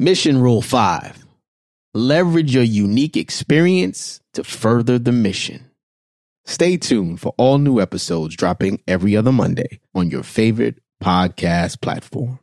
Mission Rule 5 Leverage your unique experience to further the mission. Stay tuned for all new episodes dropping every other Monday on your favorite podcast platform.